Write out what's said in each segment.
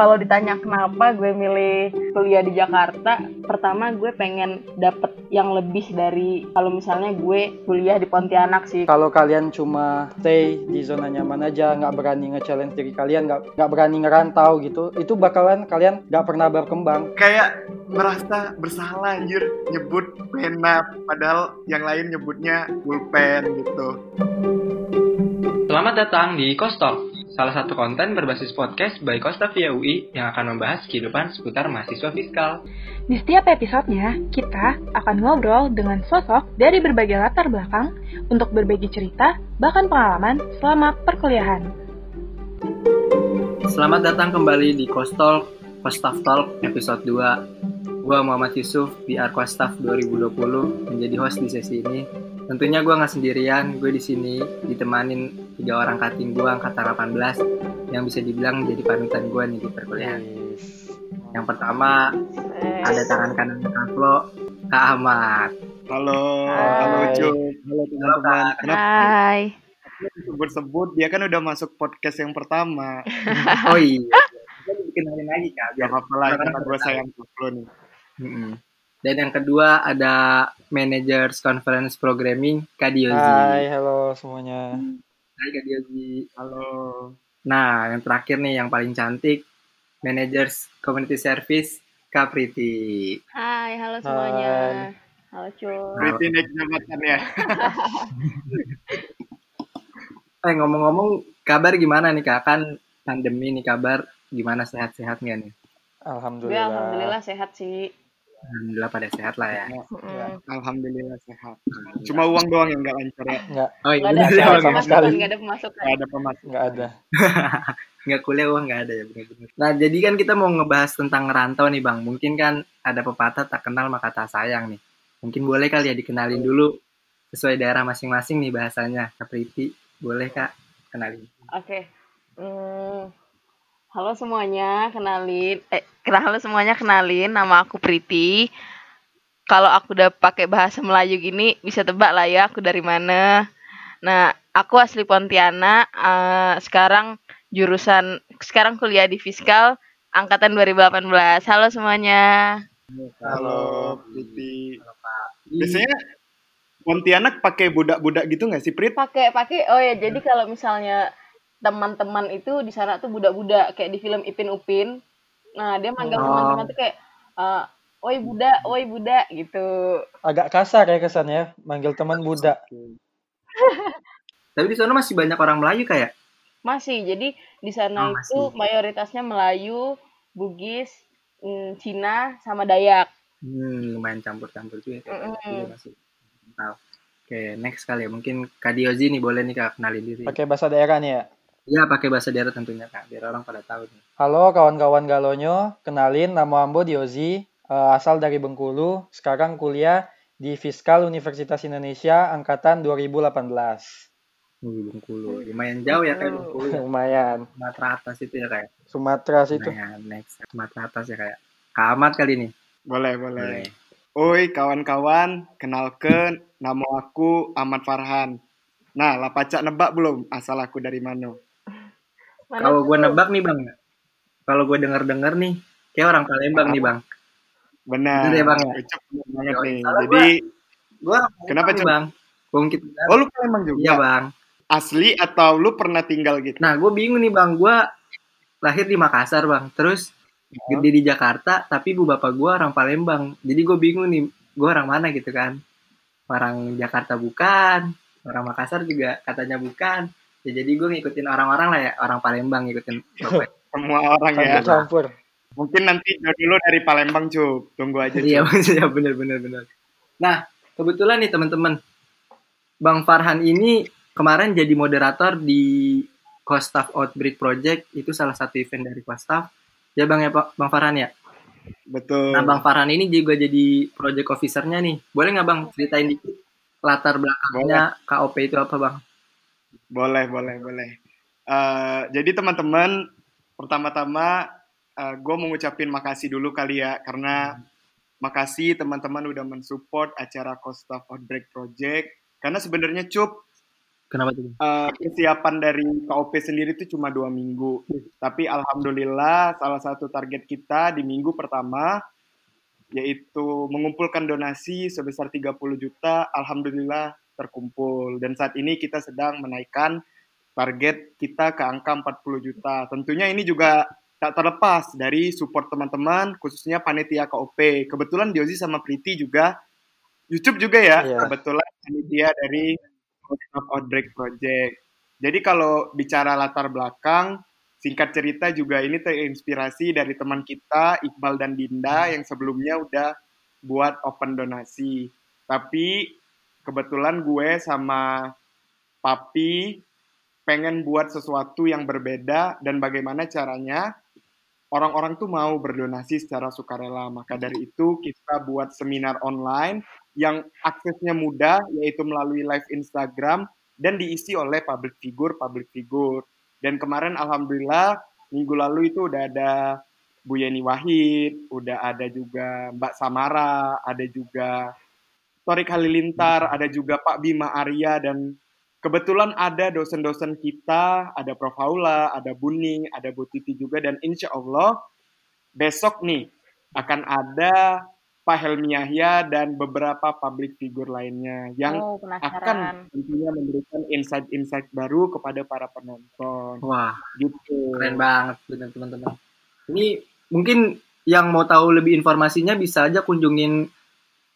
kalau ditanya kenapa gue milih kuliah di Jakarta, pertama gue pengen dapet yang lebih dari kalau misalnya gue kuliah di Pontianak sih. Kalau kalian cuma stay di zona nyaman aja, nggak berani nge-challenge diri kalian, nggak nggak berani ngerantau gitu, itu bakalan kalian nggak pernah berkembang. Kayak merasa bersalah anjir nyebut pena padahal yang lain nyebutnya pulpen gitu. Selamat datang di Kostok, salah satu konten berbasis podcast by Kosta via UI yang akan membahas kehidupan seputar mahasiswa fiskal. Di setiap episodenya, kita akan ngobrol dengan sosok dari berbagai latar belakang untuk berbagi cerita, bahkan pengalaman selama perkuliahan. Selamat datang kembali di Kostol Kostaf Talk episode 2. Gua Muhammad Yusuf, PR Kostaf 2020, menjadi host di sesi ini. Tentunya gue nggak sendirian, gue di sini ditemanin tiga orang kating gue angkatan 18 yang bisa dibilang jadi panutan gue nih di perkuliahan. Yang pertama ada tangan kanan Kak Flo, Kak Ahmad. Halo, Hai. halo Cuk, halo teman-teman. Kenapa Hai. sebut-sebut dia kan udah masuk podcast yang pertama. Oh iya, kita dikenalin lagi Kak. Gak Biar apa-apa lah, karena gue sayang lo nih. Dan yang kedua ada Managers Conference Programming Kak Diozi. Hai, halo semuanya. Hai Kak Diozi. Halo. Nah, yang terakhir nih yang paling cantik Managers Community Service Kak Priti. Hai, halo semuanya. Halo cuy. Berarti naik jabatan ya. Eh ngomong-ngomong kabar gimana nih Kak? Kan pandemi nih kabar gimana sehat-sehat nggak nih? Gue Alhamdulillah. alhamdulillah sehat sih. Alhamdulillah pada sehat lah ya. Mm. Alhamdulillah sehat. Cuma uang doang yang gak lancar ya. Nggak, Oh Gak iya, ada, Nggak nggak ada sama pemasukan, sekali. nggak ada pemasukan. Gak ada pemasukan. nggak ada. nggak kuliah uang nggak ada ya benar-benar. Nah jadi kan kita mau ngebahas tentang ngerantau nih bang. Mungkin kan ada pepatah tak kenal maka tak sayang nih. Mungkin boleh kali ya dikenalin dulu sesuai daerah masing-masing nih bahasanya. Kak Priti boleh kak kenalin. Oke. Hmm, halo semuanya, kenalin. Eh, kena- halo semuanya, kenalin. Nama aku Priti. Kalau aku udah pakai bahasa Melayu gini, bisa tebak lah ya aku dari mana. Nah, aku asli Pontianak. eh, sekarang jurusan, sekarang kuliah di Fiskal, angkatan 2018. Halo semuanya. Halo, Priti. Biasanya Pontianak pakai budak-budak gitu nggak sih, Prit? Pakai, pakai. Oh ya, jadi kalau misalnya teman-teman itu di sana tuh budak-budak kayak di film Ipin Upin. Nah, dia manggil Oh. teman-teman tuh kayak eh, Oi budak, oi budak gitu. Agak kasar ya kesannya, manggil teman budak. Tapi di sana masih banyak orang Melayu kayak. Masih, jadi di sana Oh, itu masih. mayoritasnya Melayu, Bugis, mm, Cina, sama Dayak. Hmm, lumayan campur-campur juga. kayak Mm-mm. gitu masih. Tahu. Oke, next kali ya. Mungkin Kak Diozi nih boleh nih Kak kenalin diri. Pakai bahasa daerah nih ya. Iya, pakai bahasa daerah tentunya Kak, biar orang pada tahu nih. Halo kawan-kawan Galonyo, kenalin nama Ambo Diozi, eh, asal dari Bengkulu, sekarang kuliah di Fiskal Universitas Indonesia angkatan 2018. Uh, Bengkulu. Lumayan jauh ya kayak. Bengkulu ya. Lumayan, Sumatera atas itu ya kayak. Sumatera situ. Lumayan next Sumatera atas ya kayak. Kak Ahmad kali ini. Boleh, boleh. Oi kawan-kawan, kenalkan nama aku Ahmad Farhan. Nah, lah pacak nebak belum asal aku dari mana? Kalau gue nebak nih bang, kalau gue denger-denger nih, kayak orang Palembang nih bang. Benar. Bener ya, Bang, ya? Ucap bener banget nih. Jadi, Gue orang Palembang Kenapa, Cuk? bang? Wong kita oh lu Palembang juga? Iya bang. Asli atau lu pernah tinggal gitu? Nah gue bingung nih bang, gue lahir di Makassar bang, terus gede di Jakarta, tapi ibu bapak gue orang Palembang. Jadi gue bingung nih, gue orang mana gitu kan? Orang Jakarta bukan, orang Makassar juga katanya bukan. Ya, jadi gue ngikutin orang-orang lah ya, orang Palembang ngikutin bapak. Semua orang ya. Campur-campur. Mungkin nanti jodoh lu dari Palembang, Cuk. Tunggu aja, Iya maksudnya bener bener bener. Nah kebetulan nih teman-teman, Bang Farhan ini kemarin jadi moderator di Kostaf Outbreak Project itu salah satu event dari Kostaf. Ya Bang ya Pak- Bang Farhan ya. Betul. Nah Bang Farhan ini juga jadi project officernya nih. Boleh nggak Bang ceritain dikit latar belakangnya KOP itu apa Bang? Boleh, boleh, boleh. Eh, jadi teman-teman, pertama-tama gue mau ngucapin makasih dulu kali ya, karena makasih teman-teman udah mensupport acara Costa Outbreak Project. Karena sebenarnya cup Kenapa tuh? Uh, kesiapan dari KOP sendiri itu cuma dua minggu. Tapi alhamdulillah salah satu target kita di minggu pertama yaitu mengumpulkan donasi sebesar 30 juta. Alhamdulillah terkumpul dan saat ini kita sedang menaikkan target kita ke angka 40 juta. Tentunya ini juga tak terlepas dari support teman-teman, khususnya panitia KOP. Kebetulan Diozi sama Priti juga YouTube juga ya, yeah. kebetulan panitia dari Outbreak Project. Jadi kalau bicara latar belakang, singkat cerita juga ini terinspirasi dari teman kita Iqbal dan Dinda yang sebelumnya udah buat open donasi. Tapi kebetulan gue sama Papi pengen buat sesuatu yang berbeda dan bagaimana caranya orang-orang tuh mau berdonasi secara sukarela. Maka dari itu kita buat seminar online yang aksesnya mudah yaitu melalui live Instagram dan diisi oleh public figure public figure. Dan kemarin alhamdulillah minggu lalu itu udah ada Bu Yeni Wahid, udah ada juga Mbak Samara, ada juga Torik Halilintar, ada juga Pak Bima Arya dan Kebetulan ada dosen-dosen kita, ada Prof. Haula, ada Buning, ada Bu Titi juga, dan insya Allah besok nih akan ada Pak Helmi Yahya dan beberapa public figure lainnya yang oh, akan tentunya memberikan insight-insight baru kepada para penonton. Wah, gitu. Keren banget teman-teman. Ini mungkin yang mau tahu lebih informasinya bisa aja kunjungin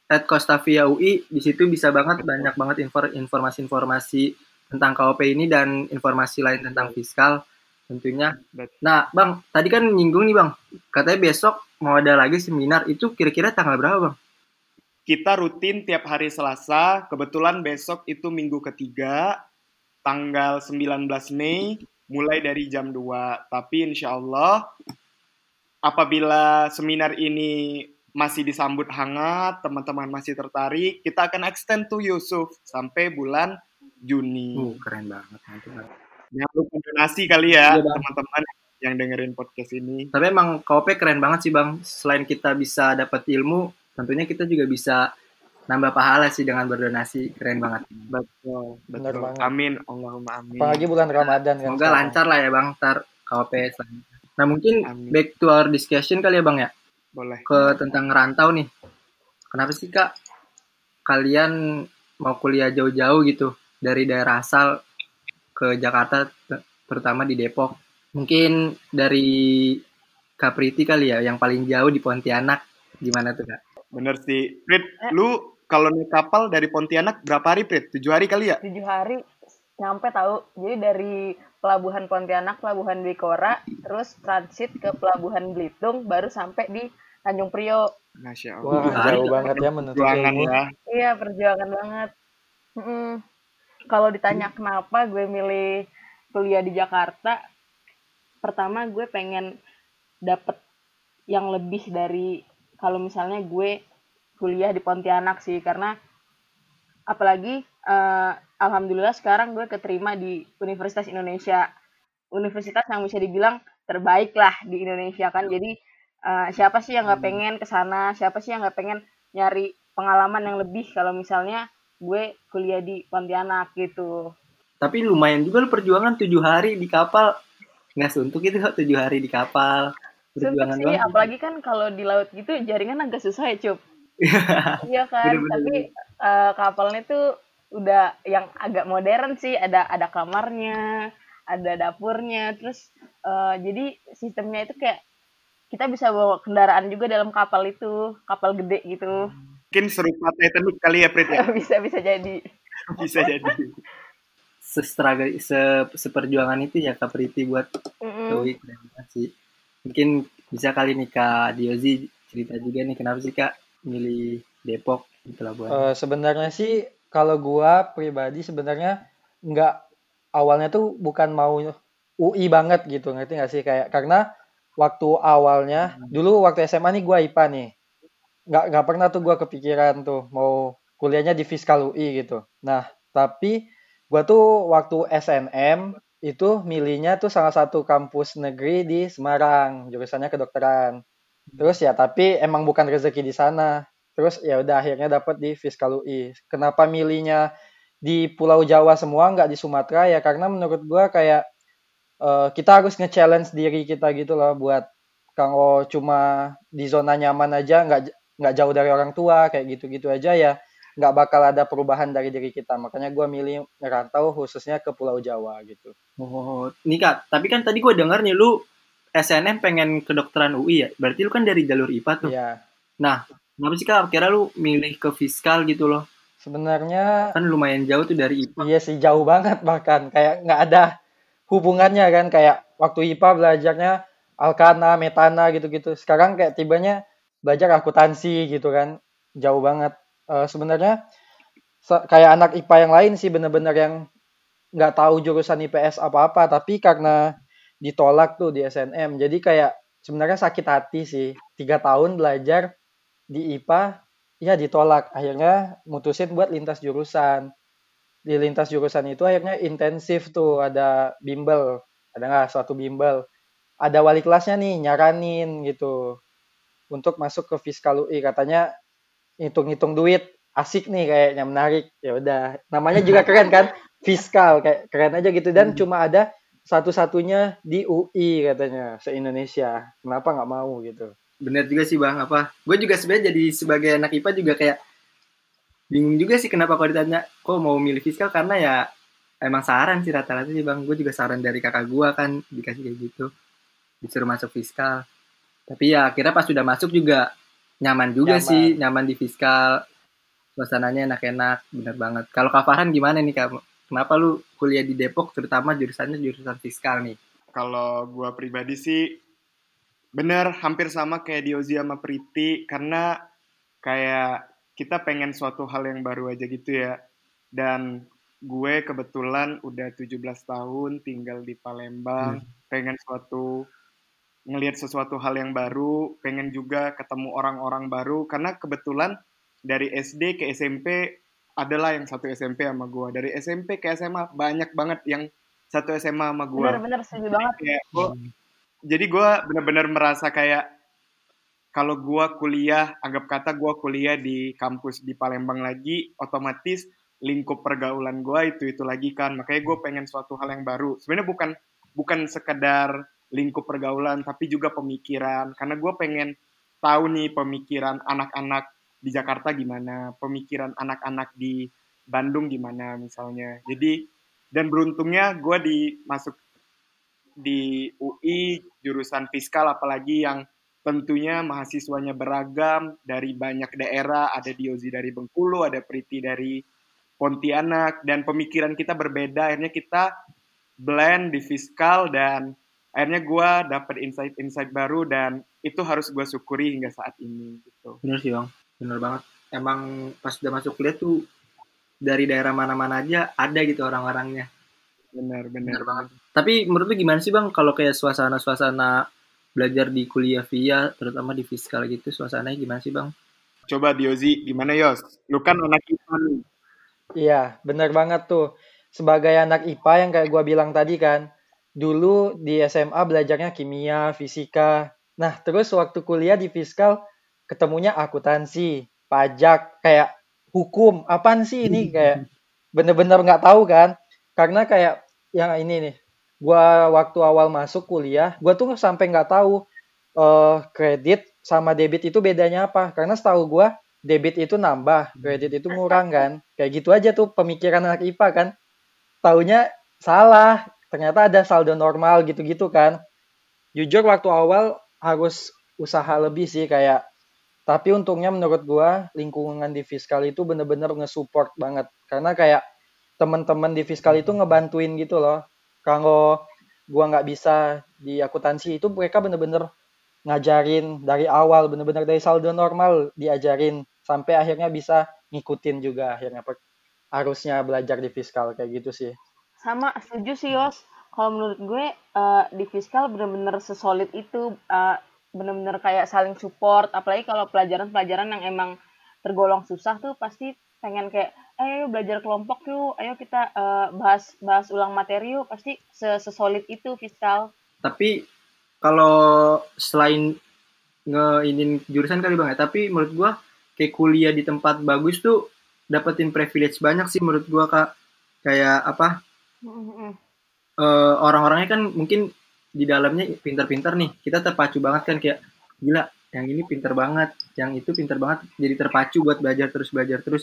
at Costavia UI di situ bisa banget banyak banget informasi-informasi tentang KOP ini dan informasi lain tentang fiskal tentunya. Nah, Bang, tadi kan nyinggung nih, Bang. Katanya besok mau ada lagi seminar. Itu kira-kira tanggal berapa, Bang? Kita rutin tiap hari Selasa. Kebetulan besok itu minggu ketiga, tanggal 19 Mei, mulai dari jam 2. Tapi insya Allah, apabila seminar ini masih disambut hangat, teman-teman masih tertarik, kita akan extend to Yusuf sampai bulan Juni. Uh, keren banget. Jangan lupa donasi kali ya, iya, teman-teman yang dengerin podcast ini. Tapi emang KOP keren banget sih Bang. Selain kita bisa dapat ilmu, tentunya kita juga bisa nambah pahala sih dengan berdonasi. Keren banget. Betul, betul. banget. Amin, Allahumma amin. Apalagi bulan Ramadan kan. Semoga lancar lah ya Bang, ntar KOP selanjutnya. Nah mungkin amin. back to our discussion kali ya Bang ya? Boleh. Ke tentang rantau nih. Kenapa sih Kak kalian mau kuliah jauh-jauh gitu dari daerah asal ke Jakarta terutama di Depok. Mungkin dari Kapriti kali ya yang paling jauh di Pontianak. Gimana tuh Kak? Bener sih. Prit, eh. lu kalau naik kapal dari Pontianak berapa hari Prit? Tujuh hari kali ya? Tujuh hari nyampe tahu. Jadi dari pelabuhan Pontianak, pelabuhan Bikora, terus transit ke pelabuhan Belitung, baru sampai di Tanjung Priok. Masya Allah. Wah, jauh banget ya menuntut perjuangan ya. Iya, perjuangan banget. Mm Kalau ditanya kenapa gue milih kuliah di Jakarta, pertama gue pengen dapet yang lebih dari kalau misalnya gue kuliah di Pontianak sih, karena apalagi uh, alhamdulillah sekarang gue keterima di Universitas Indonesia, universitas yang bisa dibilang terbaik lah di Indonesia kan, jadi uh, siapa sih yang nggak hmm. pengen ke sana? Siapa sih yang nggak pengen nyari pengalaman yang lebih? Kalau misalnya gue kuliah di Pontianak gitu. Tapi lumayan juga lu perjuangan tujuh hari di kapal. Nggak suntuk itu tujuh hari di kapal. Perjuangan sih banget. apalagi kan kalau di laut gitu jaringan agak susah ya cup. Iya kan? Bener, bener, tapi uh, kapalnya tuh udah yang agak modern sih. Ada ada kamarnya ada dapurnya. Terus uh, jadi sistemnya itu kayak kita bisa bawa kendaraan juga dalam kapal itu kapal gede gitu. Mungkin serupa Titanic kali ya Prit ya? Bisa bisa jadi. Bisa jadi. Sestraga se seperjuangan itu ya Kak Priti buat mm -hmm. sih. Mungkin bisa kali nih Kak Diozi cerita juga nih kenapa sih Kak milih Depok di pelabuhan uh, sebenarnya sih kalau gua pribadi sebenarnya nggak awalnya tuh bukan mau UI banget gitu ngerti nggak sih? Kayak karena waktu awalnya hmm. dulu waktu SMA nih gue IPA nih. Nggak nggak pernah tuh gue kepikiran tuh mau kuliahnya di Fiskal UI gitu. Nah tapi gue tuh waktu SNM itu milihnya tuh salah satu kampus negeri di Semarang jurusannya kedokteran. Terus ya tapi emang bukan rezeki di sana. Terus ya udah akhirnya dapet di Fiskal UI kenapa milihnya di Pulau Jawa semua nggak di Sumatera ya? Karena menurut gua kayak uh, kita harus nge-challenge diri kita gitu loh buat kalau cuma di zona nyaman aja nggak nggak jauh dari orang tua kayak gitu-gitu aja ya nggak bakal ada perubahan dari diri kita makanya gua milih ngerantau khususnya ke Pulau Jawa gitu. Oh, nih kak, tapi kan tadi gue denger nih lu SNM pengen kedokteran UI ya, berarti lu kan dari jalur IPA tuh. Iya. Nah, kenapa sih kak kira lu milih ke fiskal gitu loh? Sebenarnya Kan lumayan jauh tuh dari IPA. Iya sih jauh banget bahkan kayak nggak ada hubungannya kan kayak waktu IPA belajarnya alkana, metana gitu-gitu. Sekarang kayak tibanya belajar akuntansi gitu kan. Jauh banget. Eh, sebenarnya se- kayak anak IPA yang lain sih bener-bener yang nggak tahu jurusan IPS apa-apa tapi karena ditolak tuh di SNM jadi kayak sebenarnya sakit hati sih tiga tahun belajar di IPA ya ditolak akhirnya mutusin buat lintas jurusan di lintas jurusan itu akhirnya intensif tuh ada bimbel ada nggak suatu bimbel. Ada wali kelasnya nih nyaranin gitu untuk masuk ke fiskal UI katanya hitung-hitung duit asik nih kayaknya menarik. Ya udah namanya juga keren kan? Fiskal kayak keren aja gitu. Dan Hmm. cuma ada satu-satunya di UI katanya se Indonesia kenapa nggak mau gitu? Bener juga sih bang, apa? Gue juga sebenarnya jadi sebagai anak IPA juga kayak bingung juga sih kenapa kalau ditanya kok mau milih fiskal karena ya emang saran sih rata-rata sih bang. Gue juga saran dari kakak gue kan dikasih kayak gitu, disuruh masuk fiskal. Tapi ya akhirnya pas sudah masuk juga nyaman juga Nyaman. sih, nyaman di fiskal. Suasananya enak-enak, bener banget. Kalau Kak Farhan gimana nih Kak? Kenapa lu kuliah di Depok terutama jurusannya jurusan fiskal nih? Kalau gua pribadi sih bener hampir sama kayak Diozi sama Priti karena kayak kita pengen suatu hal yang baru aja gitu ya. Dan gue kebetulan udah 17 tahun tinggal di Palembang, pengen suatu ngelihat sesuatu hal yang baru, pengen juga ketemu orang-orang baru karena kebetulan dari SD ke SMP adalah yang satu SMP sama gua. Dari SMP ke SMA banyak banget yang satu SMA sama gua Bener-bener setuju banget. gua, jadi gue benar-benar merasa kayak kalau gue kuliah anggap kata gue kuliah di kampus di Palembang lagi otomatis lingkup pergaulan gue itu itu lagi kan. Makanya gue pengen suatu hal yang baru. Sebenarnya bukan bukan sekedar lingkup pergaulan tapi juga pemikiran. Karena gue pengen tahu nih pemikiran anak-anak di Jakarta gimana pemikiran anak-anak di Bandung gimana misalnya. Jadi dan beruntungnya gue dimasuk di UI jurusan fiskal apalagi yang tentunya mahasiswanya beragam dari banyak daerah ada Diozi dari Bengkulu ada Priti dari Pontianak dan pemikiran kita berbeda akhirnya kita blend di fiskal dan akhirnya gue dapet insight-insight baru dan itu harus gue syukuri hingga saat ini gitu Bener sih bang, bener banget. Emang pas udah masuk kuliah tuh dari daerah mana-mana aja ada gitu orang-orangnya. benar benar Bener banget. Tapi menurut lu gimana sih bang kalau kayak suasana-suasana belajar di kuliah via, terutama di fiskal gitu, suasananya gimana sih bang? coba Diozi gimana Yos lu kan anak IPA nih Iya, bener banget tuh. Sebagai anak IPA yang kayak gua bilang tadi kan, dulu di SMA belajarnya kimia, fisika. Nah, terus waktu kuliah di fiskal ketemunya akuntansi, pajak, kayak hukum. Apaan sih ini kayak bener-bener nggak tahu kan? Karena kayak yang ini nih, gua waktu awal masuk kuliah, gua tuh sampai nggak tahu eh kredit sama debit itu bedanya apa. Karena setahu gua debit itu nambah, kredit itu ngurang kan. Kayak gitu aja tuh pemikiran anak IPA kan. Taunya salah, ternyata ada saldo normal gitu-gitu kan. Jujur waktu awal harus usaha lebih sih kayak tapi untungnya menurut gua lingkungan di fiskal itu bener-bener nge-support banget karena kayak teman-teman di fiskal itu ngebantuin gitu loh. Kalau gua nggak bisa di akuntansi itu mereka bener-bener ngajarin dari awal bener-bener dari saldo normal diajarin sampai akhirnya bisa ngikutin juga akhirnya harusnya belajar di fiskal kayak gitu sih. Sama setuju sih Yos. Kalau menurut gue eh, di fiskal bener-bener sesolid itu eh, bener-bener kayak saling support. Apalagi kalau pelajaran-pelajaran yang emang tergolong susah tuh pasti pengen kayak ayo belajar kelompok yuk, ayo kita eh, bahas bahas ulang materi yuk. Pasti se- sesolid itu fiskal. Tapi kalau selain ngeinin jurusan kali bang ya, tapi menurut gua kayak kuliah di tempat bagus tuh dapetin privilege banyak sih menurut gua kak. Kayak apa? Eh, orang-orangnya kan mungkin di dalamnya pinter-pinter nih. Kita terpacu banget kan kayak gila yang ini pinter banget yang itu pinter banget jadi terpacu buat belajar terus belajar terus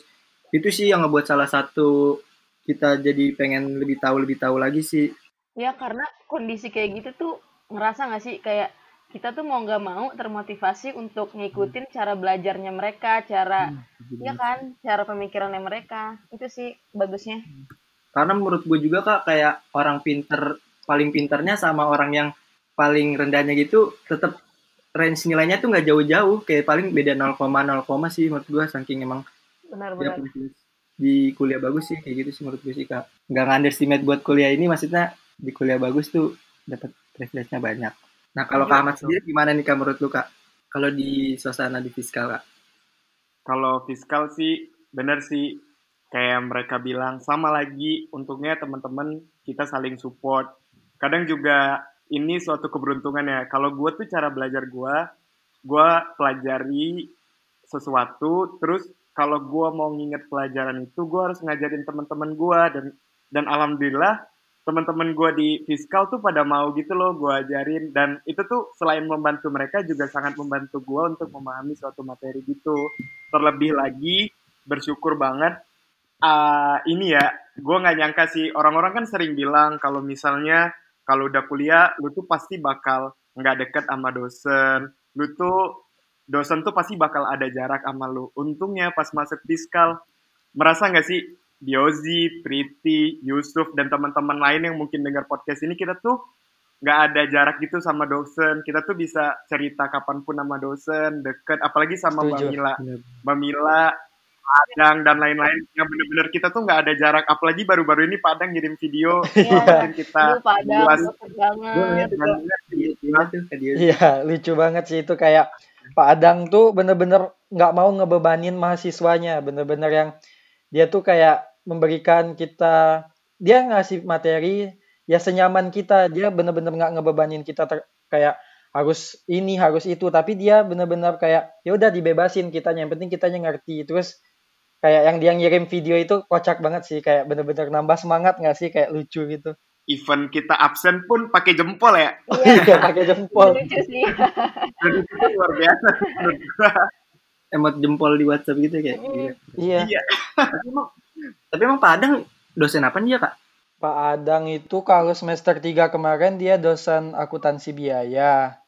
itu sih yang ngebuat salah satu kita jadi pengen lebih tahu lebih tahu lagi sih. Ya karena kondisi kayak gitu tuh ngerasa nggak sih? Kayak kita tuh mau nggak mau termotivasi untuk ngikutin cara belajarnya mereka, cara ya kan, cara pemikirannya mereka. Itu sih bagusnya. karena menurut gue juga kak kayak orang pinter paling pinternya sama orang yang paling rendahnya gitu tetap range nilainya tuh nggak jauh-jauh. Kayak paling beda 0,0 sih menurut gue saking emang Benar-benar. privilege di kuliah bagus sih kayak gitu sih menurut gue sih kak. Nggak underestimate buat kuliah ini maksudnya di kuliah bagus tuh dapat privilege-nya banyak. Nah kalau Iya, kak Ahmad sendiri gimana nih kak menurut lu kak? Kalau di suasana di fiskal kak? Kalau fiskal sih bener sih. Kayak mereka bilang sama lagi untungnya teman-teman kita saling support. Kadang juga ini suatu keberuntungan ya. Kalau gue tuh cara belajar gue, gue pelajari sesuatu, terus kalau gue mau nginget pelajaran itu, gue harus ngajarin teman-teman gue dan dan alhamdulillah teman-teman gue di fiskal tuh pada mau gitu loh gue ajarin. Dan itu tuh selain membantu mereka juga sangat membantu gue untuk memahami suatu materi gitu. Terlebih lagi bersyukur banget ah ini ya gue nggak nyangka sih. Orang-orang kan sering bilang kalau misalnya kalau udah kuliah lu tuh pasti bakal nggak deket sama dosen. Lu tuh dosen tuh pasti bakal ada jarak sama lu. Untungnya pas masuk fiskal merasa nggak sih Diozi, Priti, Yusuf dan teman-teman lain yang mungkin dengar podcast ini kita tuh nggak ada jarak gitu sama dosen. Kita tuh bisa cerita kapan pun sama dosen deket apalagi sama Mbak Setuju. Mila. Mbak Mila Padang dan lain-lain yang bener-bener kita tuh nggak ada jarak apalagi baru-baru ini Padang ngirim video Iya. ngeliatin kita Lu pada Jelas. deket banget. dia Iya, lucu banget sih itu kayak Pak Adang tuh bener-bener nggak mau ngebebanin mahasiswanya, bener-bener yang dia tuh kayak memberikan kita, dia ngasih materi ya senyaman kita, dia bener-bener nggak ngebebanin kita ter- kayak harus ini harus itu, tapi dia bener-bener kayak ya udah dibebasin kitanya, yang penting kitanya ngerti. Terus kayak yang dia ngirim video itu kocak banget sih, kayak bener-bener nambah semangat nggak sih, kayak lucu gitu. event kita absen pun pakai jempol ya Iya. Iya, pakai jempol. Lucu sih. luar biasa emot jempol di WhatsApp gitu kayak gila. Iya. Iya. tapi emang tapi emang Padang dosen apa dia kak Pak Adang itu kalau semester 3 kemarin dia dosen akuntansi biaya.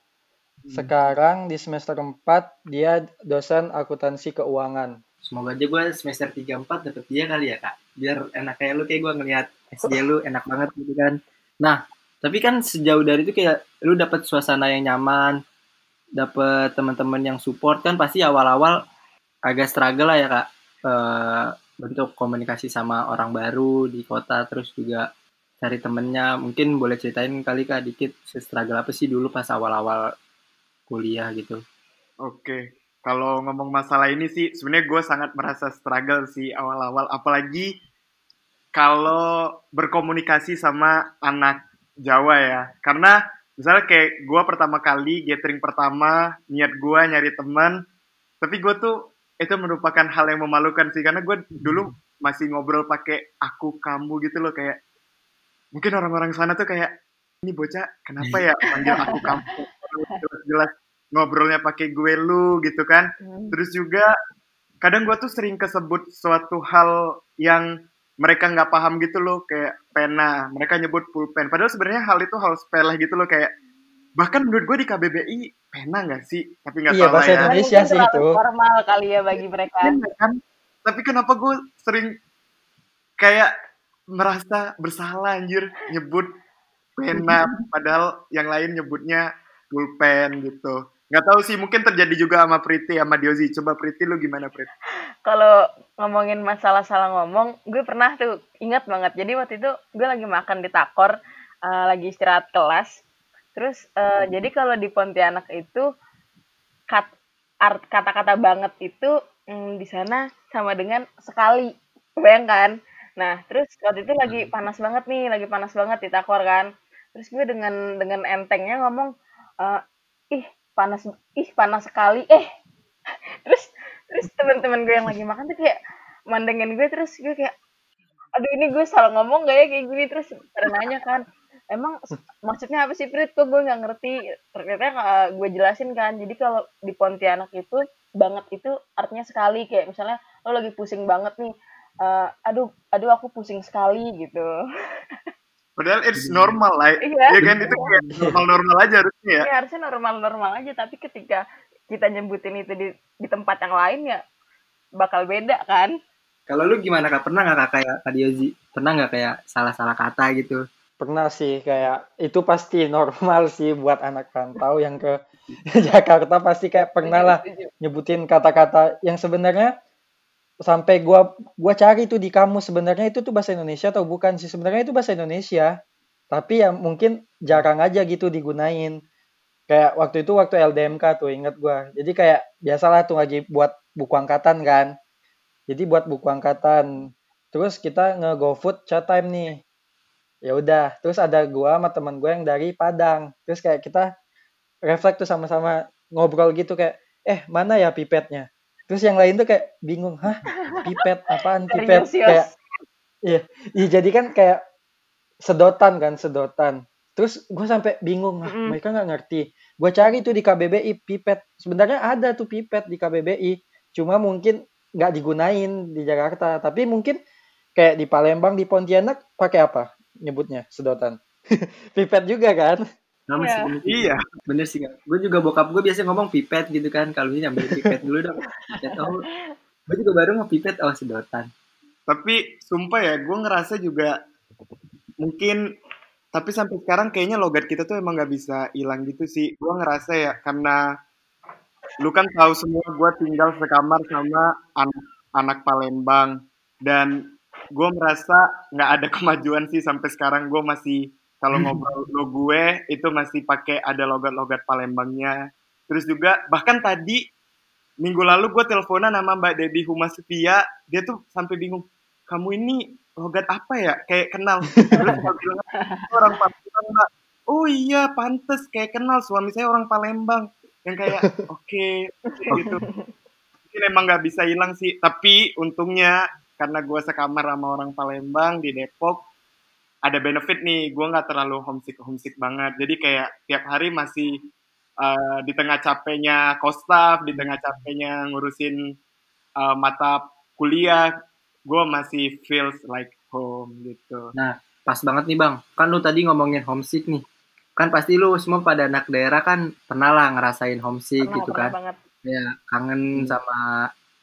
Sekarang di semester 4 dia dosen akuntansi keuangan. Semoga aja gue semester 3 4 dapet dia kali ya kak. Biar enak kayak lu kayak gue ngelihat SD lu enak banget gitu kan. Nah tapi kan sejauh dari itu kayak lu dapet suasana yang nyaman dapet teman-teman yang support kan pasti awal-awal agak struggle lah ya kak. Eh, bentuk komunikasi sama orang baru di kota terus juga cari temennya. Mungkin boleh ceritain kali kak dikit struggle apa sih dulu pas awal-awal kuliah gitu. Oke, kalau ngomong masalah ini sih sebenarnya gue sangat merasa struggle sih awal-awal, apalagi kalau berkomunikasi sama anak Jawa ya. Karena misalnya kayak gue pertama kali gathering pertama, niat gue nyari teman, tapi gue tuh itu merupakan hal yang memalukan sih. Karena gue dulu masih ngobrol pakai aku kamu gitu loh kayak mungkin orang-orang sana tuh kayak ini bocah kenapa ya panggil aku kamu? Jelas-jelas ngobrolnya pakai gue lu gitu kan Hmm. terus juga kadang gue tuh sering kesebut suatu hal yang mereka nggak paham gitu loh kayak pena mereka nyebut pulpen padahal sebenarnya hal itu hal sepele gitu loh kayak bahkan menurut gue di KBBI pena nggak sih tapi nggak Iya, tahu lah bahasa ya Indonesia. Sih itu. formal kali ya bagi mereka. Pena kan tapi kenapa gue sering kayak merasa bersalah anjir nyebut pena padahal yang lain nyebutnya pulpen gitu nggak tahu sih mungkin terjadi juga sama Priti sama Diozi coba Priti lu gimana Prit Kalau ngomongin masalah salah ngomong, gue pernah tuh ingat banget. Jadi waktu itu gue lagi makan di Takor, eh, lagi istirahat kelas. Terus eh, jadi kalau di Pontianak itu kat, art kata-kata banget itu mm, di sana sama dengan sekali. Bayangkan. Nah, terus waktu itu lagi panas banget nih, lagi panas banget di Takor kan. Terus gue dengan dengan entengnya ngomong eh, ih panas ih panas sekali. Eh terus terus teman-teman gue yang lagi makan tuh kayak mandengin gue terus gue kayak aduh ini gue salah ngomong gak ya? Kayak gini terus nanya kan emang maksudnya apa sih Prit? Kok gue nggak ngerti? Ternyata uh, gue jelasin kan. Jadi kalau di Pontianak itu banget itu artinya sekali. Kayak misalnya lo lagi pusing banget nih uh, aduh aduh aku pusing sekali gitu Padahal it's normal lah. Iya. Ya kan itu kayak normal-normal aja harusnya ya. ya harusnya normal-normal aja tapi ketika kita nyebutin itu di di tempat yang lain ya bakal beda kan Kalau lu gimana kak? Pernah nggak kak kayak Kak Diozi? Pernah nggak kayak salah-salah kata gitu? Pernah sih kayak itu pasti normal sih buat anak rantau yang ke Jakarta pasti kayak pernah lah Setuju. nyebutin kata-kata yang sebenarnya sampai gua gua cari tuh di kamus sebenarnya itu tuh bahasa Indonesia atau bukan sih? Sebenarnya itu bahasa Indonesia. Tapi ya mungkin jarang aja gitu digunain. Kayak waktu itu waktu LDMK tuh inget gua. Jadi kayak biasalah tuh lagi buat buku angkatan kan. Jadi buat buku angkatan. Terus kita nge GoFood chat time nih. Ya udah terus ada gua sama teman gue yang dari Padang. Terus kayak kita refleks tuh sama-sama ngobrol gitu kayak eh mana ya pipetnya terus yang lain tuh kayak bingung hah pipet apaan pipet? Kayak iya iya jadi kan kayak sedotan kan sedotan. Terus gue sampai bingung "Hah, Mm-mm. mereka nggak ngerti. Gue cari tuh di KBBI pipet. Sebenarnya ada tuh pipet di KBBI cuma mungkin nggak digunain di Jakarta. Tapi mungkin kayak di Palembang di Pontianak pakai apa nyebutnya sedotan? Pipet juga kan Nama Iya. sih bener, Iya. bener sih kak. Gue juga bokap gue biasanya ngomong pipet gitu kan. Kalau ini ambil pipet dulu dong. Pipet oh. Gue juga baru mau pipet oh sedotan. Tapi sumpah ya, gue ngerasa juga mungkin tapi sampai sekarang kayaknya logat kita tuh emang nggak bisa hilang gitu sih. Gue ngerasa ya karena lu kan tahu semua gue tinggal sekamar sama anak anak Palembang dan gue merasa nggak ada kemajuan sih sampai sekarang gue masih kalau ngobrol lo gue itu masih pakai ada logat-logat Palembangnya. Terus juga bahkan tadi minggu lalu gue teleponan sama Mbak Debbie Humas Setia. Dia tuh sampai bingung kamu ini logat apa ya? Kayak kenal. Terus gue bilang "Itu orang Palembang Mbak. Oh iya pantes kayak kenal. Suami saya orang Palembang. Yang kayak oke gitu. Mungkin emang nggak bisa hilang sih. Tapi untungnya karena gue sekamar sama orang Palembang di Depok ada benefit nih gue nggak terlalu homesick homesick banget jadi kayak tiap hari masih uh, di tengah capeknya kostaf di tengah capeknya ngurusin uh, mata kuliah gue masih feels like home gitu Pas banget nih bang. Kan lu tadi ngomongin homesick nih. Kan pasti lu semua pada anak daerah kan pernah lah ngerasain homesick Pernah, gitu pernah kan. banget Ya kangen sama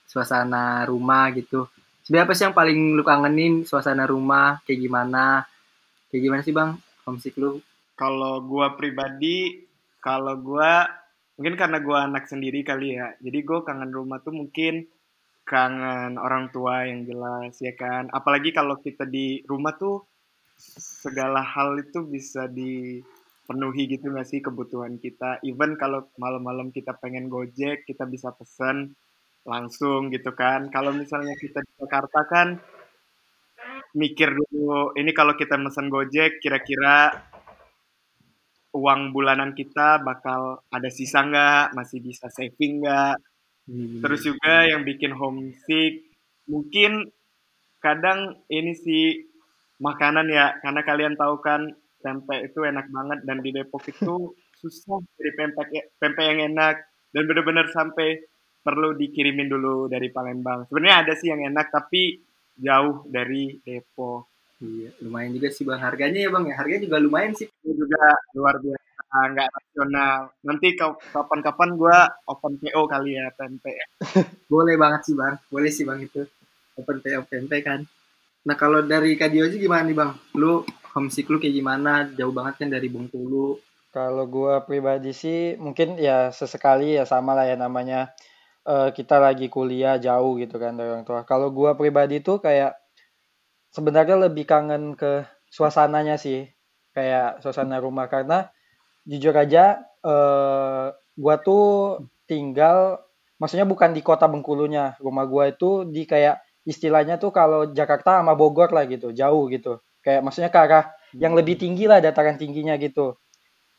suasana rumah gitu. Sebenarnya apa sih yang paling lu kangenin suasana rumah kayak gimana? Kayak gimana sih bang homesick lu? kalau gue pribadi kalau gue mungkin karena gue anak sendiri kali ya. Jadi gue kangen rumah tuh mungkin kangen orang tua yang jelas ya kan? Apalagi kalau kita di rumah tuh segala hal itu bisa dipenuhi gitu nggak sih kebutuhan kita? Even kalau malam-malam kita pengen gojek kita bisa pesen langsung gitu kan? Kalau misalnya kita di Jakarta kan mikir dulu ini kalau kita mesen gojek kira-kira uang bulanan kita bakal ada sisa nggak masih bisa saving nggak Hmm. Terus juga yang bikin homesick, mungkin kadang ini sih makanan ya, karena kalian tahu kan pempek itu enak banget dan di Depok itu susah dari pempek pempek yang enak dan bener-bener sampai perlu dikirimin dulu dari Palembang. Sebenarnya ada sih yang enak tapi jauh dari Depok. Iya, lumayan juga sih bang. Harganya ya bang ya, harganya juga lumayan sih. Itu juga luar biasa, nggak rasional. Nanti kau- kapan-kapan gua open PO kali ya pempek. Boleh banget sih bang, boleh sih bang itu. Open PO PMP kan. Nah kalau dari Kak Dioji gimana nih bang? Lu homesick lu kayak gimana? Jauh banget kan dari Bengkulu. Kalau gua pribadi sih mungkin ya sesekali ya sama lah ya namanya eh, kita lagi kuliah jauh gitu kan dari orang tua. Kalau gua pribadi tuh kayak sebenarnya lebih kangen ke suasananya sih, kayak suasana rumah karena jujur aja eh, gua tuh tinggal maksudnya bukan di kota Bengkulunya. Rumah gua itu di kayak istilahnya tuh kalau Jakarta sama Bogor lah gitu, jauh gitu. Kayak maksudnya ke arah yang lebih tinggi lah dataran tingginya gitu.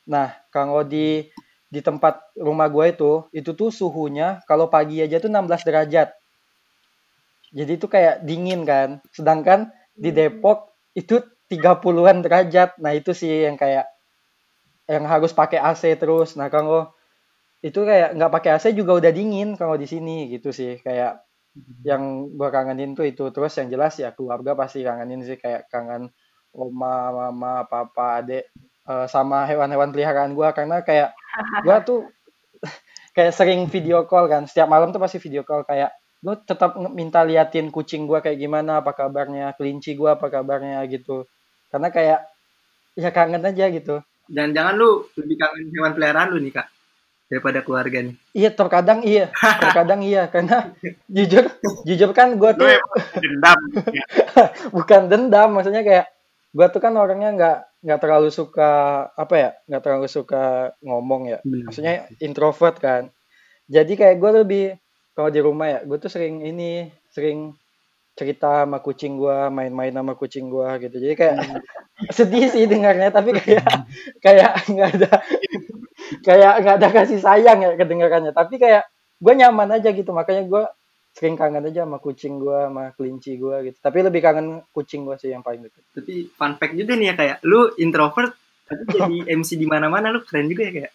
Nah, kalau di di tempat rumah gue itu, itu tuh suhunya kalau pagi aja tuh 16 derajat. Jadi itu kayak dingin kan. Sedangkan di Depok itu 30-an derajat. Nah, itu sih yang kayak yang harus pakai AC terus. Nah, kalau itu kayak nggak pakai AC juga udah dingin kalau di sini gitu sih kayak yang gue kangenin tuh itu terus yang jelas ya keluarga pasti kangenin sih kayak kangen oma mama papa adek eh, sama hewan-hewan peliharaan gue karena kayak gue tuh kayak sering video call kan setiap malam tuh pasti video call kayak lu tetap minta liatin kucing gue kayak gimana apa kabarnya kelinci gue apa kabarnya gitu karena kayak ya kangen aja gitu Jangan-jangan lu lebih kangen hewan peliharaan lu nih kak daripada keluarga nih. Iya terkadang iya, terkadang iya karena jujur jujur kan gue tuh dendam. Ya. bukan dendam maksudnya kayak gue tuh kan orangnya nggak nggak terlalu suka apa ya nggak terlalu suka ngomong ya. Hmm. maksudnya introvert kan. Jadi kayak gue lebih kalau di rumah ya gue tuh sering ini sering cerita sama kucing gue main-main sama kucing gue gitu. Jadi kayak sedih sih dengarnya tapi kayak kayak nggak ada kayak nggak ada kasih sayang ya kedengarannya. Tapi kayak gue nyaman aja gitu. Makanya gue sering kangen aja sama kucing gue sama kelinci gue gitu tapi lebih kangen kucing gue sih yang paling deket Tapi fun fact juga nih ya kayak lu introvert tapi jadi MC di mana-mana lu keren juga ya kayak.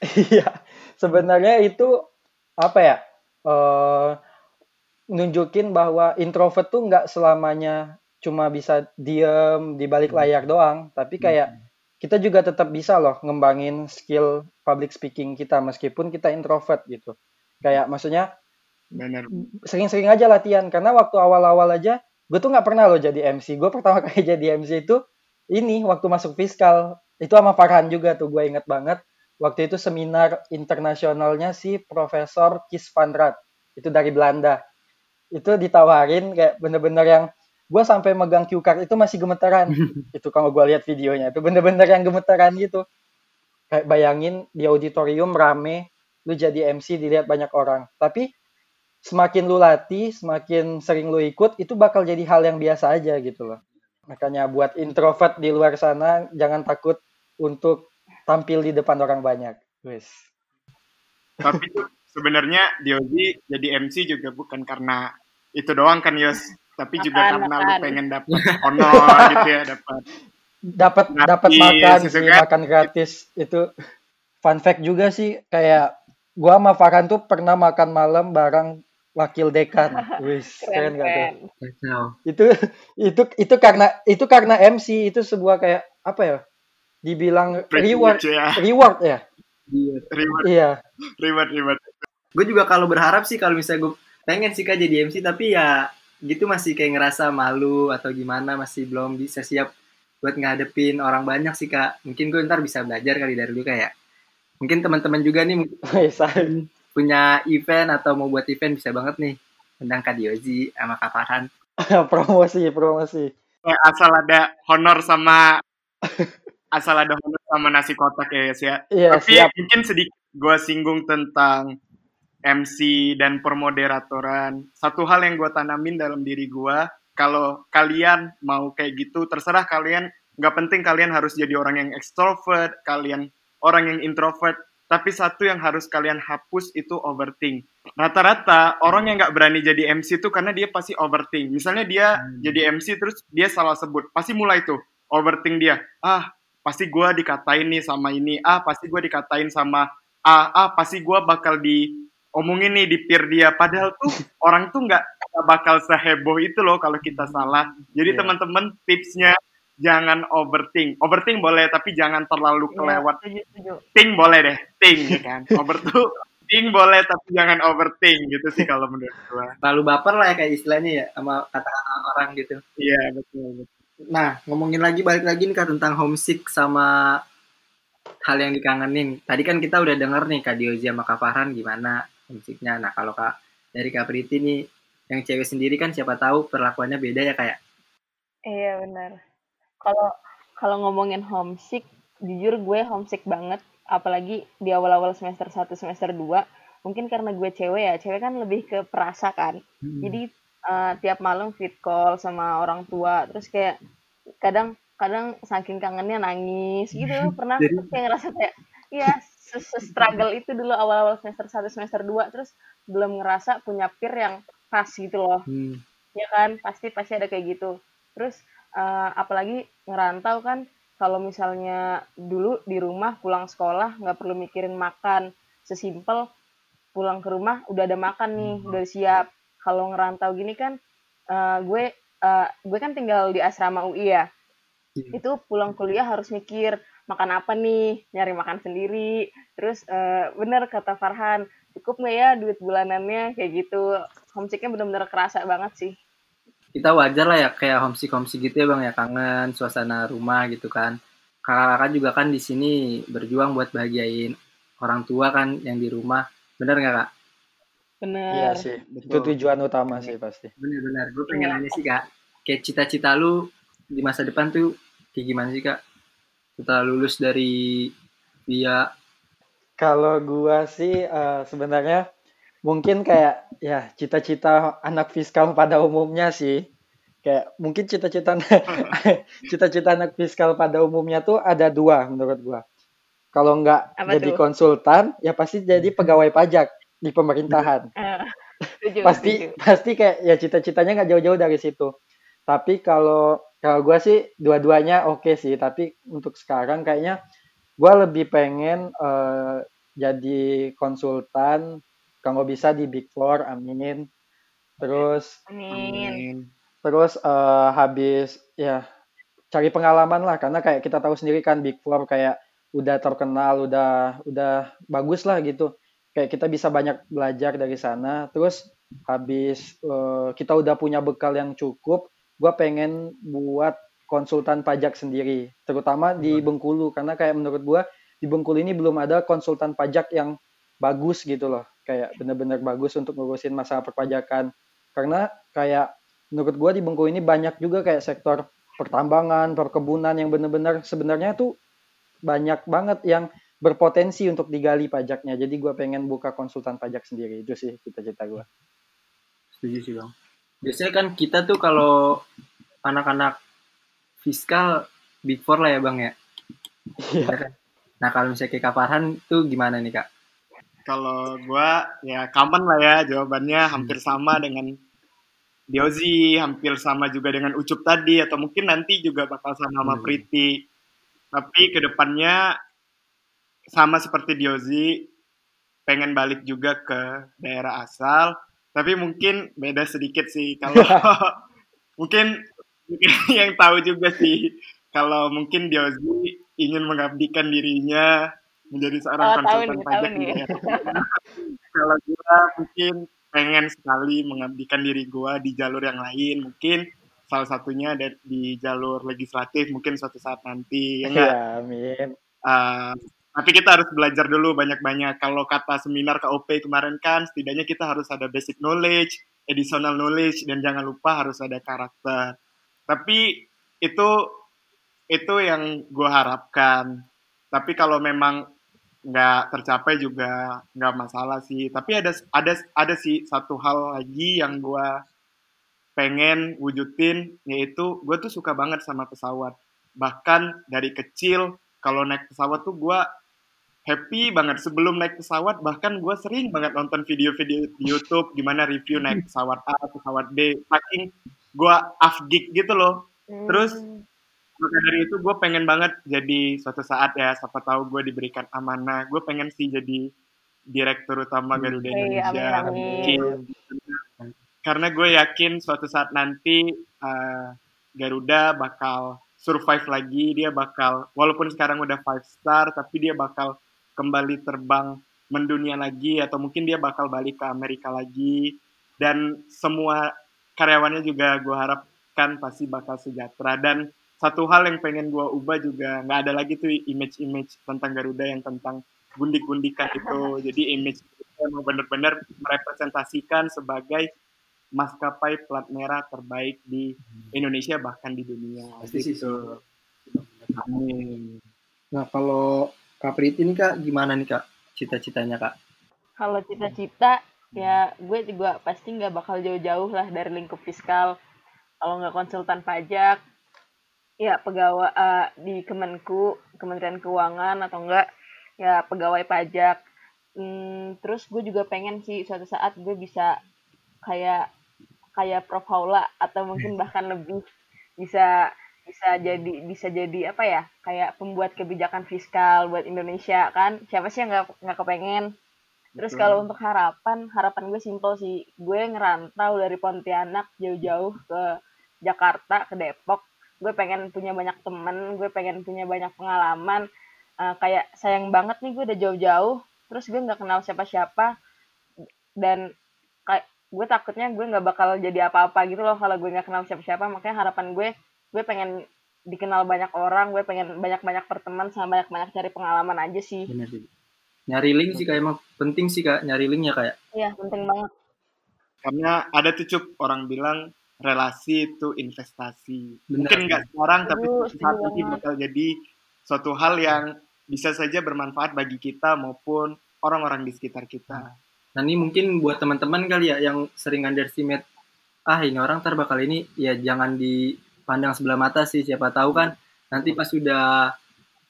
Iya, sebenarnya itu apa ya? eh nunjukin bahwa introvert tuh nggak selamanya cuma bisa diem di balik layar doang, tapi kayak kita juga tetap bisa loh ngembangin skill public speaking kita meskipun kita introvert gitu. Kayak maksudnya Bener. sering-sering aja latihan karena waktu awal-awal aja gue tuh nggak pernah loh jadi MC. Gue pertama kali jadi MC itu ini waktu masuk fiskal itu sama Farhan juga tuh gue inget banget. Waktu itu seminar internasionalnya si Profesor Kies van Raat itu dari Belanda. Itu ditawarin kayak bener-bener yang gue sampai megang cue card itu masih gemetaran. itu kalau gue lihat videonya itu bener-bener yang gemetaran gitu. Kayak bayangin di auditorium rame, lu jadi MC dilihat banyak orang. Tapi semakin lu latih, semakin sering lu ikut, itu bakal jadi hal yang biasa aja gitu loh. Makanya buat introvert di luar sana, jangan takut untuk tampil di depan orang banyak. Wes. Tapi tuh sebenarnya Diozi jadi MC juga bukan karena itu doang kan Yos. Tapi juga Makan, karena lu makan. pengen dapet honor gitu ya, dapat Dapat Gratis, dapat makan gitu sih, kan. makan gratis itu fun fact juga sih kayak gua sama Farhan tuh pernah makan malam bareng wakil dekan. Wis, keren keren gak tuh? itu itu itu karena itu karena MC itu sebuah kayak apa ya dibilang reward privilege ya. reward ya Iya. Reward, iya reward, reward. Gue juga kalau berharap sih kalau misalnya gue pengen sih kak jadi MC tapi ya gitu masih kayak ngerasa malu atau gimana masih belum bisa siap buat ngadepin orang banyak sih kak. Mungkin gue ntar bisa belajar kali dari lu kayak. Mungkin teman-teman juga nih mungkin punya event atau mau buat event bisa banget nih. Tentang Kak Diozi sama Kak Farhan. promosi promosi Eh, asal ada honor sama asal ada honor sama nasi kotak ya Yos ya. iya Tapi siap mungkin sedikit gue singgung tentang MC dan permoderatoran. Satu hal yang gue tanamin dalam diri gue, kalau kalian mau kayak gitu, terserah kalian. Nggak penting kalian harus jadi orang yang extrovert, kalian orang yang introvert. Tapi satu yang harus kalian hapus itu overthink. Rata-rata orang yang nggak berani jadi MC itu karena dia pasti overthink. Misalnya dia jadi MC terus dia salah sebut, pasti mulai tuh overthink dia. Ah, pasti gue dikatain nih sama ini. Ah, pasti gue dikatain sama ah, ah pasti gue bakal diomongin nih di peer dia. Padahal tuh orang tuh nggak bakal seheboh itu loh kalau kita salah. Jadi Iya. teman-teman tipsnya jangan overthink. Overthink boleh tapi jangan terlalu Iya, kelewat. setuju Think boleh deh, think ya kan. Over tuh think boleh tapi jangan overthink gitu sih kalau menurut gue. Terlalu baper lah ya kayak istilahnya ya sama kata-kata orang gitu. Iya betul. betul. Nah, ngomongin lagi balik lagi nih Kak tentang homesick sama hal yang dikangenin. Tadi kan kita udah denger nih Kak Diozi sama Kak Farhan gimana homesicknya. Nah, kalau Kak dari Kak Priti nih yang cewek sendiri kan siapa tahu perlakuannya beda ya kayak. Iya benar. Kalau kalau ngomongin homesick, jujur gue homesick banget. Apalagi di awal-awal semester 1, semester 2. Mungkin karena gue cewek ya. Cewek kan lebih ke perasa kan. Jadi eh, tiap malam fit call sama orang tua. Terus kayak kadang kadang saking kangennya nangis gitu. Pernah Jadi- terus kayak ngerasa kayak iya struggle itu dulu awal-awal semester 1, semester 2. Terus belum ngerasa punya peer yang pas gitu loh. Hmm. ya kan pasti pasti ada kayak gitu terus uh, apalagi ngerantau kan kalau misalnya dulu di rumah pulang sekolah nggak perlu mikirin makan sesimpel pulang ke rumah udah ada makan nih hmm. udah siap. Kalau ngerantau gini kan uh, gue uh, gue kan tinggal di asrama UI ya. Yeah. itu pulang kuliah harus mikir makan apa nih? Nyari makan sendiri. Terus uh, bener kata Farhan cukup nggak ya duit bulanannya? Kayak gitu. Homesicknya bener-bener kerasa banget sih kita wajar lah ya kayak homesick homesick gitu ya bang ya. Kangen suasana rumah gitu kan. Kakak-kakak juga kan di sini berjuang buat bahagiain orang tua kan yang di rumah. Bener nggak kak? Bener iya sih. Betul. itu tujuan utama sih pasti. Bener-bener gue pengen nanya sih kak. Kayak cita-cita lu di masa depan tuh kayak gimana sih kak? Setelah lulus dari via. Kalau gua sih uh, sebenarnya mungkin kayak ya cita-cita anak fiskal pada umumnya sih. Kayak mungkin cita-cita cita-cita anak fiskal pada umumnya tuh ada dua menurut gua. Kalau nggak jadi tuh? konsultan ya pasti jadi pegawai pajak di pemerintahan. Uh, pasti tujuh. pasti kayak ya cita-citanya nggak jauh-jauh dari situ. Tapi kalau kalau gue sih dua-duanya oke okay sih. Tapi untuk sekarang kayaknya gue lebih pengen uh, jadi konsultan kalau bisa di Big Four, amin. Terus amin. Terus uh, habis ya cari pengalaman lah karena kayak kita tahu sendiri kan Big Four kayak udah terkenal, udah udah bagus lah gitu. Kayak kita bisa banyak belajar dari sana. Terus habis uh, kita udah punya bekal yang cukup, gue pengen buat konsultan pajak sendiri, terutama di Bengkulu karena kayak menurut gue di Bengkulu ini belum ada konsultan pajak yang bagus gitu loh. Kayak benar-benar bagus untuk ngurusin masalah perpajakan. Karena kayak menurut gue di Bengkulu ini banyak juga kayak sektor pertambangan perkebunan yang benar-benar sebenarnya tuh banyak banget yang berpotensi untuk digali pajaknya. Jadi gue pengen buka konsultan pajak sendiri. Itu sih cita-cita gue setuju sih bang. Biasanya kan kita tuh kalau anak-anak fiskal big four lah ya bang ya? Iya. nah kalau misalnya kayak Kak Farhan tuh gimana nih kak kalau gue ya common lah ya jawabannya hampir hmm. sama dengan Diozi, hampir sama juga dengan Ucup tadi atau mungkin nanti juga bakal sama sama hmm. Priti. Tapi ke depannya sama seperti Diozi, pengen balik juga ke daerah asal. Tapi mungkin beda sedikit sih kalau mungkin mungkin yang tahu juga sih kalau mungkin Diozi ingin mengabdikan dirinya menjadi seorang oh, konsultan pajak nih. Kalau gue mungkin pengen sekali mengabdikan diri gue di jalur yang lain, mungkin salah satunya ada di jalur legislatif mungkin suatu saat nanti ya enggak? Ya, amin. Uh, tapi kita harus belajar dulu banyak-banyak. Kalau kata seminar KOP kemarin kan, setidaknya kita harus ada basic knowledge, additional knowledge, dan jangan lupa harus ada karakter. Tapi itu itu yang gue harapkan. Tapi kalau memang nggak tercapai juga nggak masalah sih. Tapi ada ada ada sih satu hal lagi yang gue pengen wujudin yaitu gue tuh suka banget sama pesawat. Bahkan dari kecil kalau naik pesawat tuh gue happy banget. Sebelum naik pesawat bahkan gue sering banget nonton video-video di YouTube gimana review naik pesawat A pesawat B. Saking gue geek gitu loh. Terus hmm maka dari itu gue pengen banget jadi suatu saat ya siapa tahu gue diberikan amanah. Gue pengen sih jadi direktur utama hmm. Garuda Indonesia. amin, karena gue yakin suatu saat nanti uh, Garuda bakal survive lagi. Dia bakal walaupun sekarang udah five star tapi dia bakal kembali terbang mendunia lagi atau mungkin dia bakal balik ke Amerika lagi. Dan semua karyawannya juga gue harapkan pasti bakal sejahtera. Dan satu hal yang pengen gue ubah juga nggak ada lagi tuh image-image tentang Garuda yang tentang gundik-gundikan itu jadi image yang benar-benar merepresentasikan sebagai maskapai plat merah terbaik di Indonesia bahkan di dunia pasti sih so. Amin. Nah kalau Kak Prit ini kak gimana nih kak cita-citanya kak? Kalau cita-cita ya gue juga pasti nggak bakal jauh-jauh lah dari lingkup fiskal. Kalau nggak konsultan pajak, ya pegawai uh, di Kemenku Kementerian Keuangan atau enggak ya pegawai pajak. Hmm, terus gue juga pengen sih suatu saat gue bisa kayak kayak Prof. Haula atau mungkin bahkan lebih bisa bisa jadi bisa jadi apa ya kayak pembuat kebijakan fiskal buat Indonesia kan. Siapa sih yang nggak nggak kepengen? Terus Betul. kalau untuk harapan harapan gue simpel sih. Gue ngerantau dari Pontianak jauh-jauh ke Jakarta ke Depok gue pengen punya banyak temen gue pengen punya banyak pengalaman Eh, kayak sayang banget nih gue udah jauh-jauh terus gue nggak kenal siapa-siapa dan kayak gue takutnya gue nggak bakal jadi apa-apa gitu loh kalau gue nggak kenal siapa-siapa. Makanya harapan gue gue pengen dikenal banyak orang gue pengen banyak-banyak berteman sama banyak-banyak cari pengalaman aja sih. Bener sih. Nyari link sih kak emang penting sih kak nyari linknya kayak iya penting banget. Karena ada tuh Cup, orang bilang relasi itu investasi. Benar. Mungkin nggak sekarang, tapi saat banget. bakal jadi suatu hal yang bisa saja bermanfaat bagi kita maupun orang-orang di sekitar kita. Nah ini mungkin buat teman-teman kali ya yang sering underestimate, ah ini orang ntar bakal ini, ya jangan dipandang sebelah mata sih. Siapa tahu kan nanti pas sudah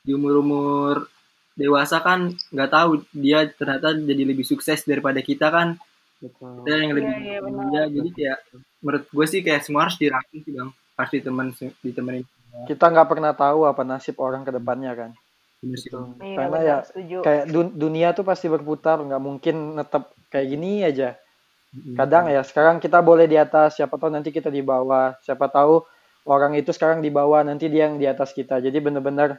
di umur-umur dewasa kan nggak tahu dia ternyata jadi lebih sukses daripada kita kan. Betul. Kita yang lebih Iya, iya, benar. dia jadi kayak menurut gue sih kayak semua harus dirangkum sih bang. Harus ditemen ditemenin. kita nggak pernah tahu apa nasib orang ke depannya kan Bang. iya Karena benar ya, setuju kayak dun- dunia tuh pasti berputar nggak mungkin netep kayak gini aja kadang ya sekarang kita boleh di atas siapa tahu nanti kita di bawah siapa tahu orang itu sekarang di bawah nanti dia yang di atas kita jadi bener-bener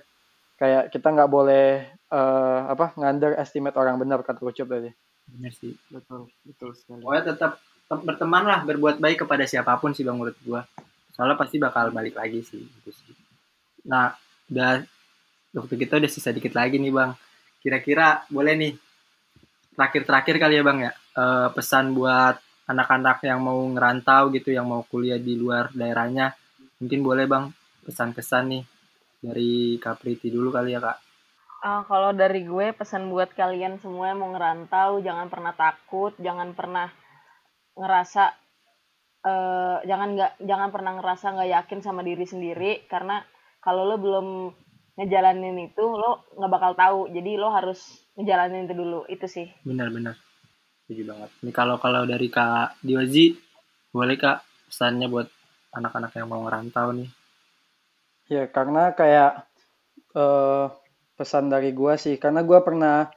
kayak kita nggak boleh eh, apa underestimate orang benar kata Ucup tadi Bener sih. Betul, betul sekali. Pokoknya tetap, tetap berteman lah, berbuat baik kepada siapa pun sih bang menurut gua. Soalnya pasti bakal balik lagi sih. Gitu sih. Nah, udah waktu kita udah sisa dikit lagi nih bang. Kira-kira boleh nih terakhir-terakhir kali ya bang ya eh, pesan buat anak-anak yang mau ngerantau gitu, yang mau kuliah di luar daerahnya. Mungkin boleh bang pesan-pesan nih dari Kapriti dulu kali ya kak. Ah, kalau dari gue pesan buat kalian semua yang mau ngerantau jangan pernah takut jangan pernah ngerasa eh jangan nggak jangan pernah ngerasa nggak yakin sama diri sendiri karena kalau lo belum ngejalanin itu lo nggak bakal tahu jadi lo harus ngejalanin itu dulu itu sih Benar-benar. Setuju banget. Ini kalau kalau dari Kak Diozi, boleh Kak pesannya buat anak-anak yang mau ngerantau nih. Ya, karena kayak eh, pesan dari gua sih, karena gua pernah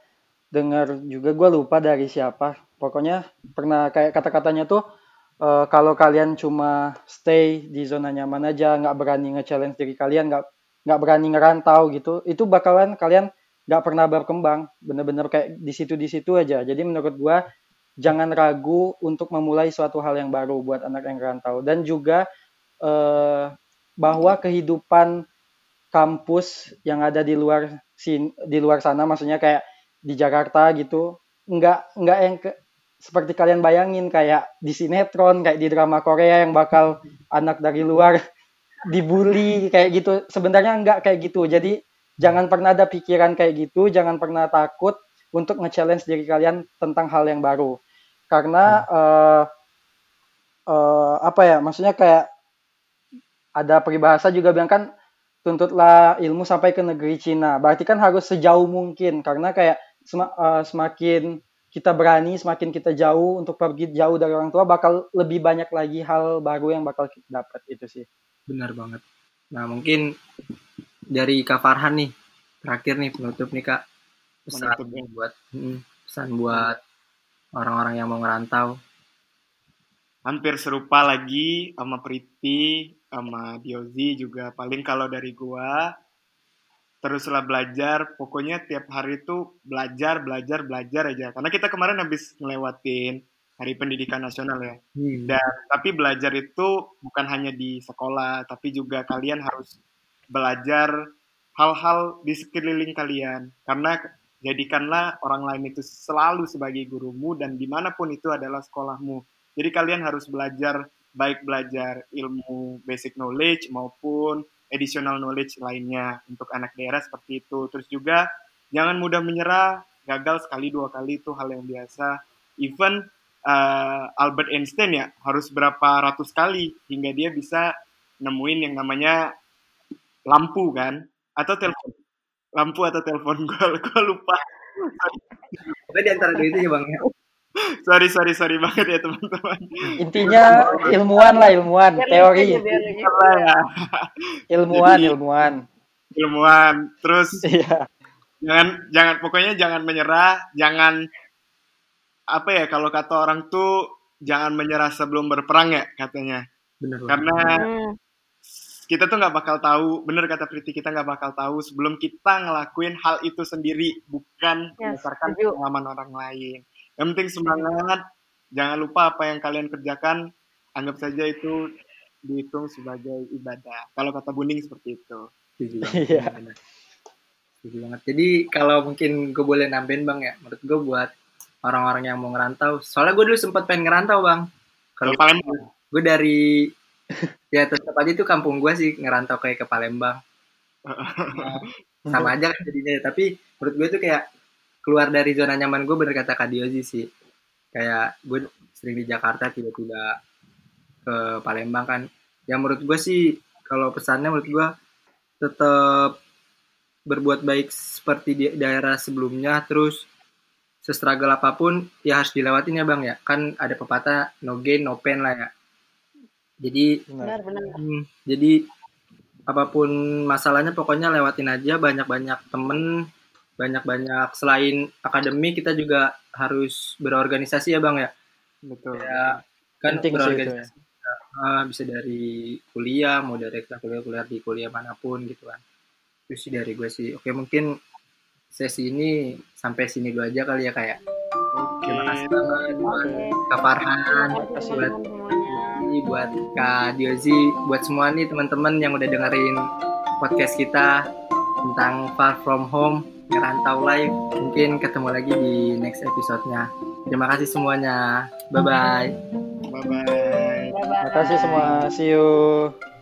dengar juga gua lupa dari siapa. Pokoknya pernah kayak kata-katanya tuh eh, kalau kalian cuma stay di zona nyaman aja, nggak berani nge-challenge diri kalian, nggak nggak berani ngerantau gitu, itu bakalan kalian nggak pernah berkembang. Bener-bener kayak di situ di situ aja. Jadi menurut gua jangan ragu untuk memulai suatu hal yang baru buat anak yang rantau dan juga eh, bahwa kehidupan kampus yang ada di luar sin di luar sana maksudnya kayak di Jakarta gitu nggak nggak yang ke- seperti kalian bayangin kayak di sinetron kayak di drama Korea yang bakal anak dari luar dibully kayak gitu. Sebenarnya nggak kayak gitu. Jadi jangan pernah ada pikiran kayak gitu jangan pernah takut untuk nge-challenge diri kalian tentang hal yang baru. Karena eh, eh, apa ya maksudnya kayak ada peribahasa juga bilang kan tuntutlah ilmu sampai ke negeri Cina. Berarti kan harus sejauh mungkin karena kayak sema- eh, semakin kita berani, semakin kita jauh untuk pergi jauh dari orang tua bakal lebih banyak lagi hal baru yang bakal kita dapat itu sih. Benar banget. Nah, mungkin dari Kak Farhan nih, terakhir nih penutup nih Kak. Pesan Penutup ya. buat mm, pesan buat orang-orang yang mau ngerantau. hampir serupa lagi sama Priti, sama Diozi juga. Paling kalau dari gua, teruslah belajar. Pokoknya tiap hari itu belajar, belajar, belajar aja. Karena kita kemarin habis ngelewatin Hari Pendidikan Nasional ya. Dan tapi belajar itu bukan hanya di sekolah, tapi juga kalian harus belajar hal-hal di sekeliling kalian. Karena jadikanlah orang lain itu selalu sebagai gurumu dan di mana pun itu adalah sekolahmu. Jadi kalian harus belajar baik belajar ilmu basic knowledge maupun additional knowledge lainnya untuk anak daerah seperti itu. Terus juga jangan mudah menyerah, gagal sekali dua kali itu hal yang biasa. Even uh, Albert Einstein ya harus berapa ratus kali hingga dia bisa nemuin yang namanya lampu kan atau telepon lampu atau telepon gue lupa Pokoknya di antara dua itu ya Bang ya. Sorry sorry sorry banget ya teman-teman. Intinya ilmuwan lah ilmuwan, teori. ya. Ilmuwan Jadi- ilmuwan. ilmuwan. Terus Iya. jangan jangan pokoknya jangan menyerah jangan apa ya kalau kata orang tuh jangan menyerah sebelum berperang ya katanya. Bener karena Hmm. kita tuh nggak bakal tahu bener kata Priti kita nggak bakal tahu sebelum kita ngelakuin hal itu sendiri bukan Ya, berdasarkan pengalaman orang lain yang penting semangat jangan lupa apa yang kalian kerjakan anggap saja itu dihitung sebagai ibadah kalau kata Buning seperti itu Setuju banget, Iya. Setuju banget. Jadi kalau mungkin gue boleh nambahin bang ya, menurut gue buat orang-orang yang mau ngerantau. Soalnya gue dulu sempat pengen ngerantau bang. kalau Palembang gue dari ya tetap aja itu kampung gue sih ngerantau kayak ke Palembang. Nah, sama aja kan jadinya. Tapi menurut gue tuh kayak keluar dari zona nyaman gue bener kata Kak Diozi sih. Kayak gue sering di Jakarta tiba-tiba ke Palembang kan. Ya menurut gue sih kalau pesannya menurut gue tetap berbuat baik seperti di daerah sebelumnya terus sestruggle apa pun ya harus dilewatin ya bang ya kan ada pepatah no gain no pain lah ya jadi Benar. Benar, benar. Hmm, jadi apa pun masalahnya pokoknya lewatin aja banyak-banyak temen banyak-banyak selain akademik kita juga harus berorganisasi ya bang ya. Betul. Ya kan Penting itu ya. ah, bisa dari kuliah mau dari kuliah kuliah di kuliah mana pun gitu kan. Itu sih dari gue sih. Oke mungkin sesi ini sampai sini dulu aja kali ya kayak oke. Terima kasih banget buat Oke. Kak Farhan buat. Ini buat Kak Diozi, buat semua nih teman-teman yang udah dengerin podcast kita tentang Far From Home, ngerantau live. Mungkin ketemu lagi di next episode-nya. Terima kasih semuanya. Bye-bye. bye bye Bye-bye. Terima kasih semua. See you.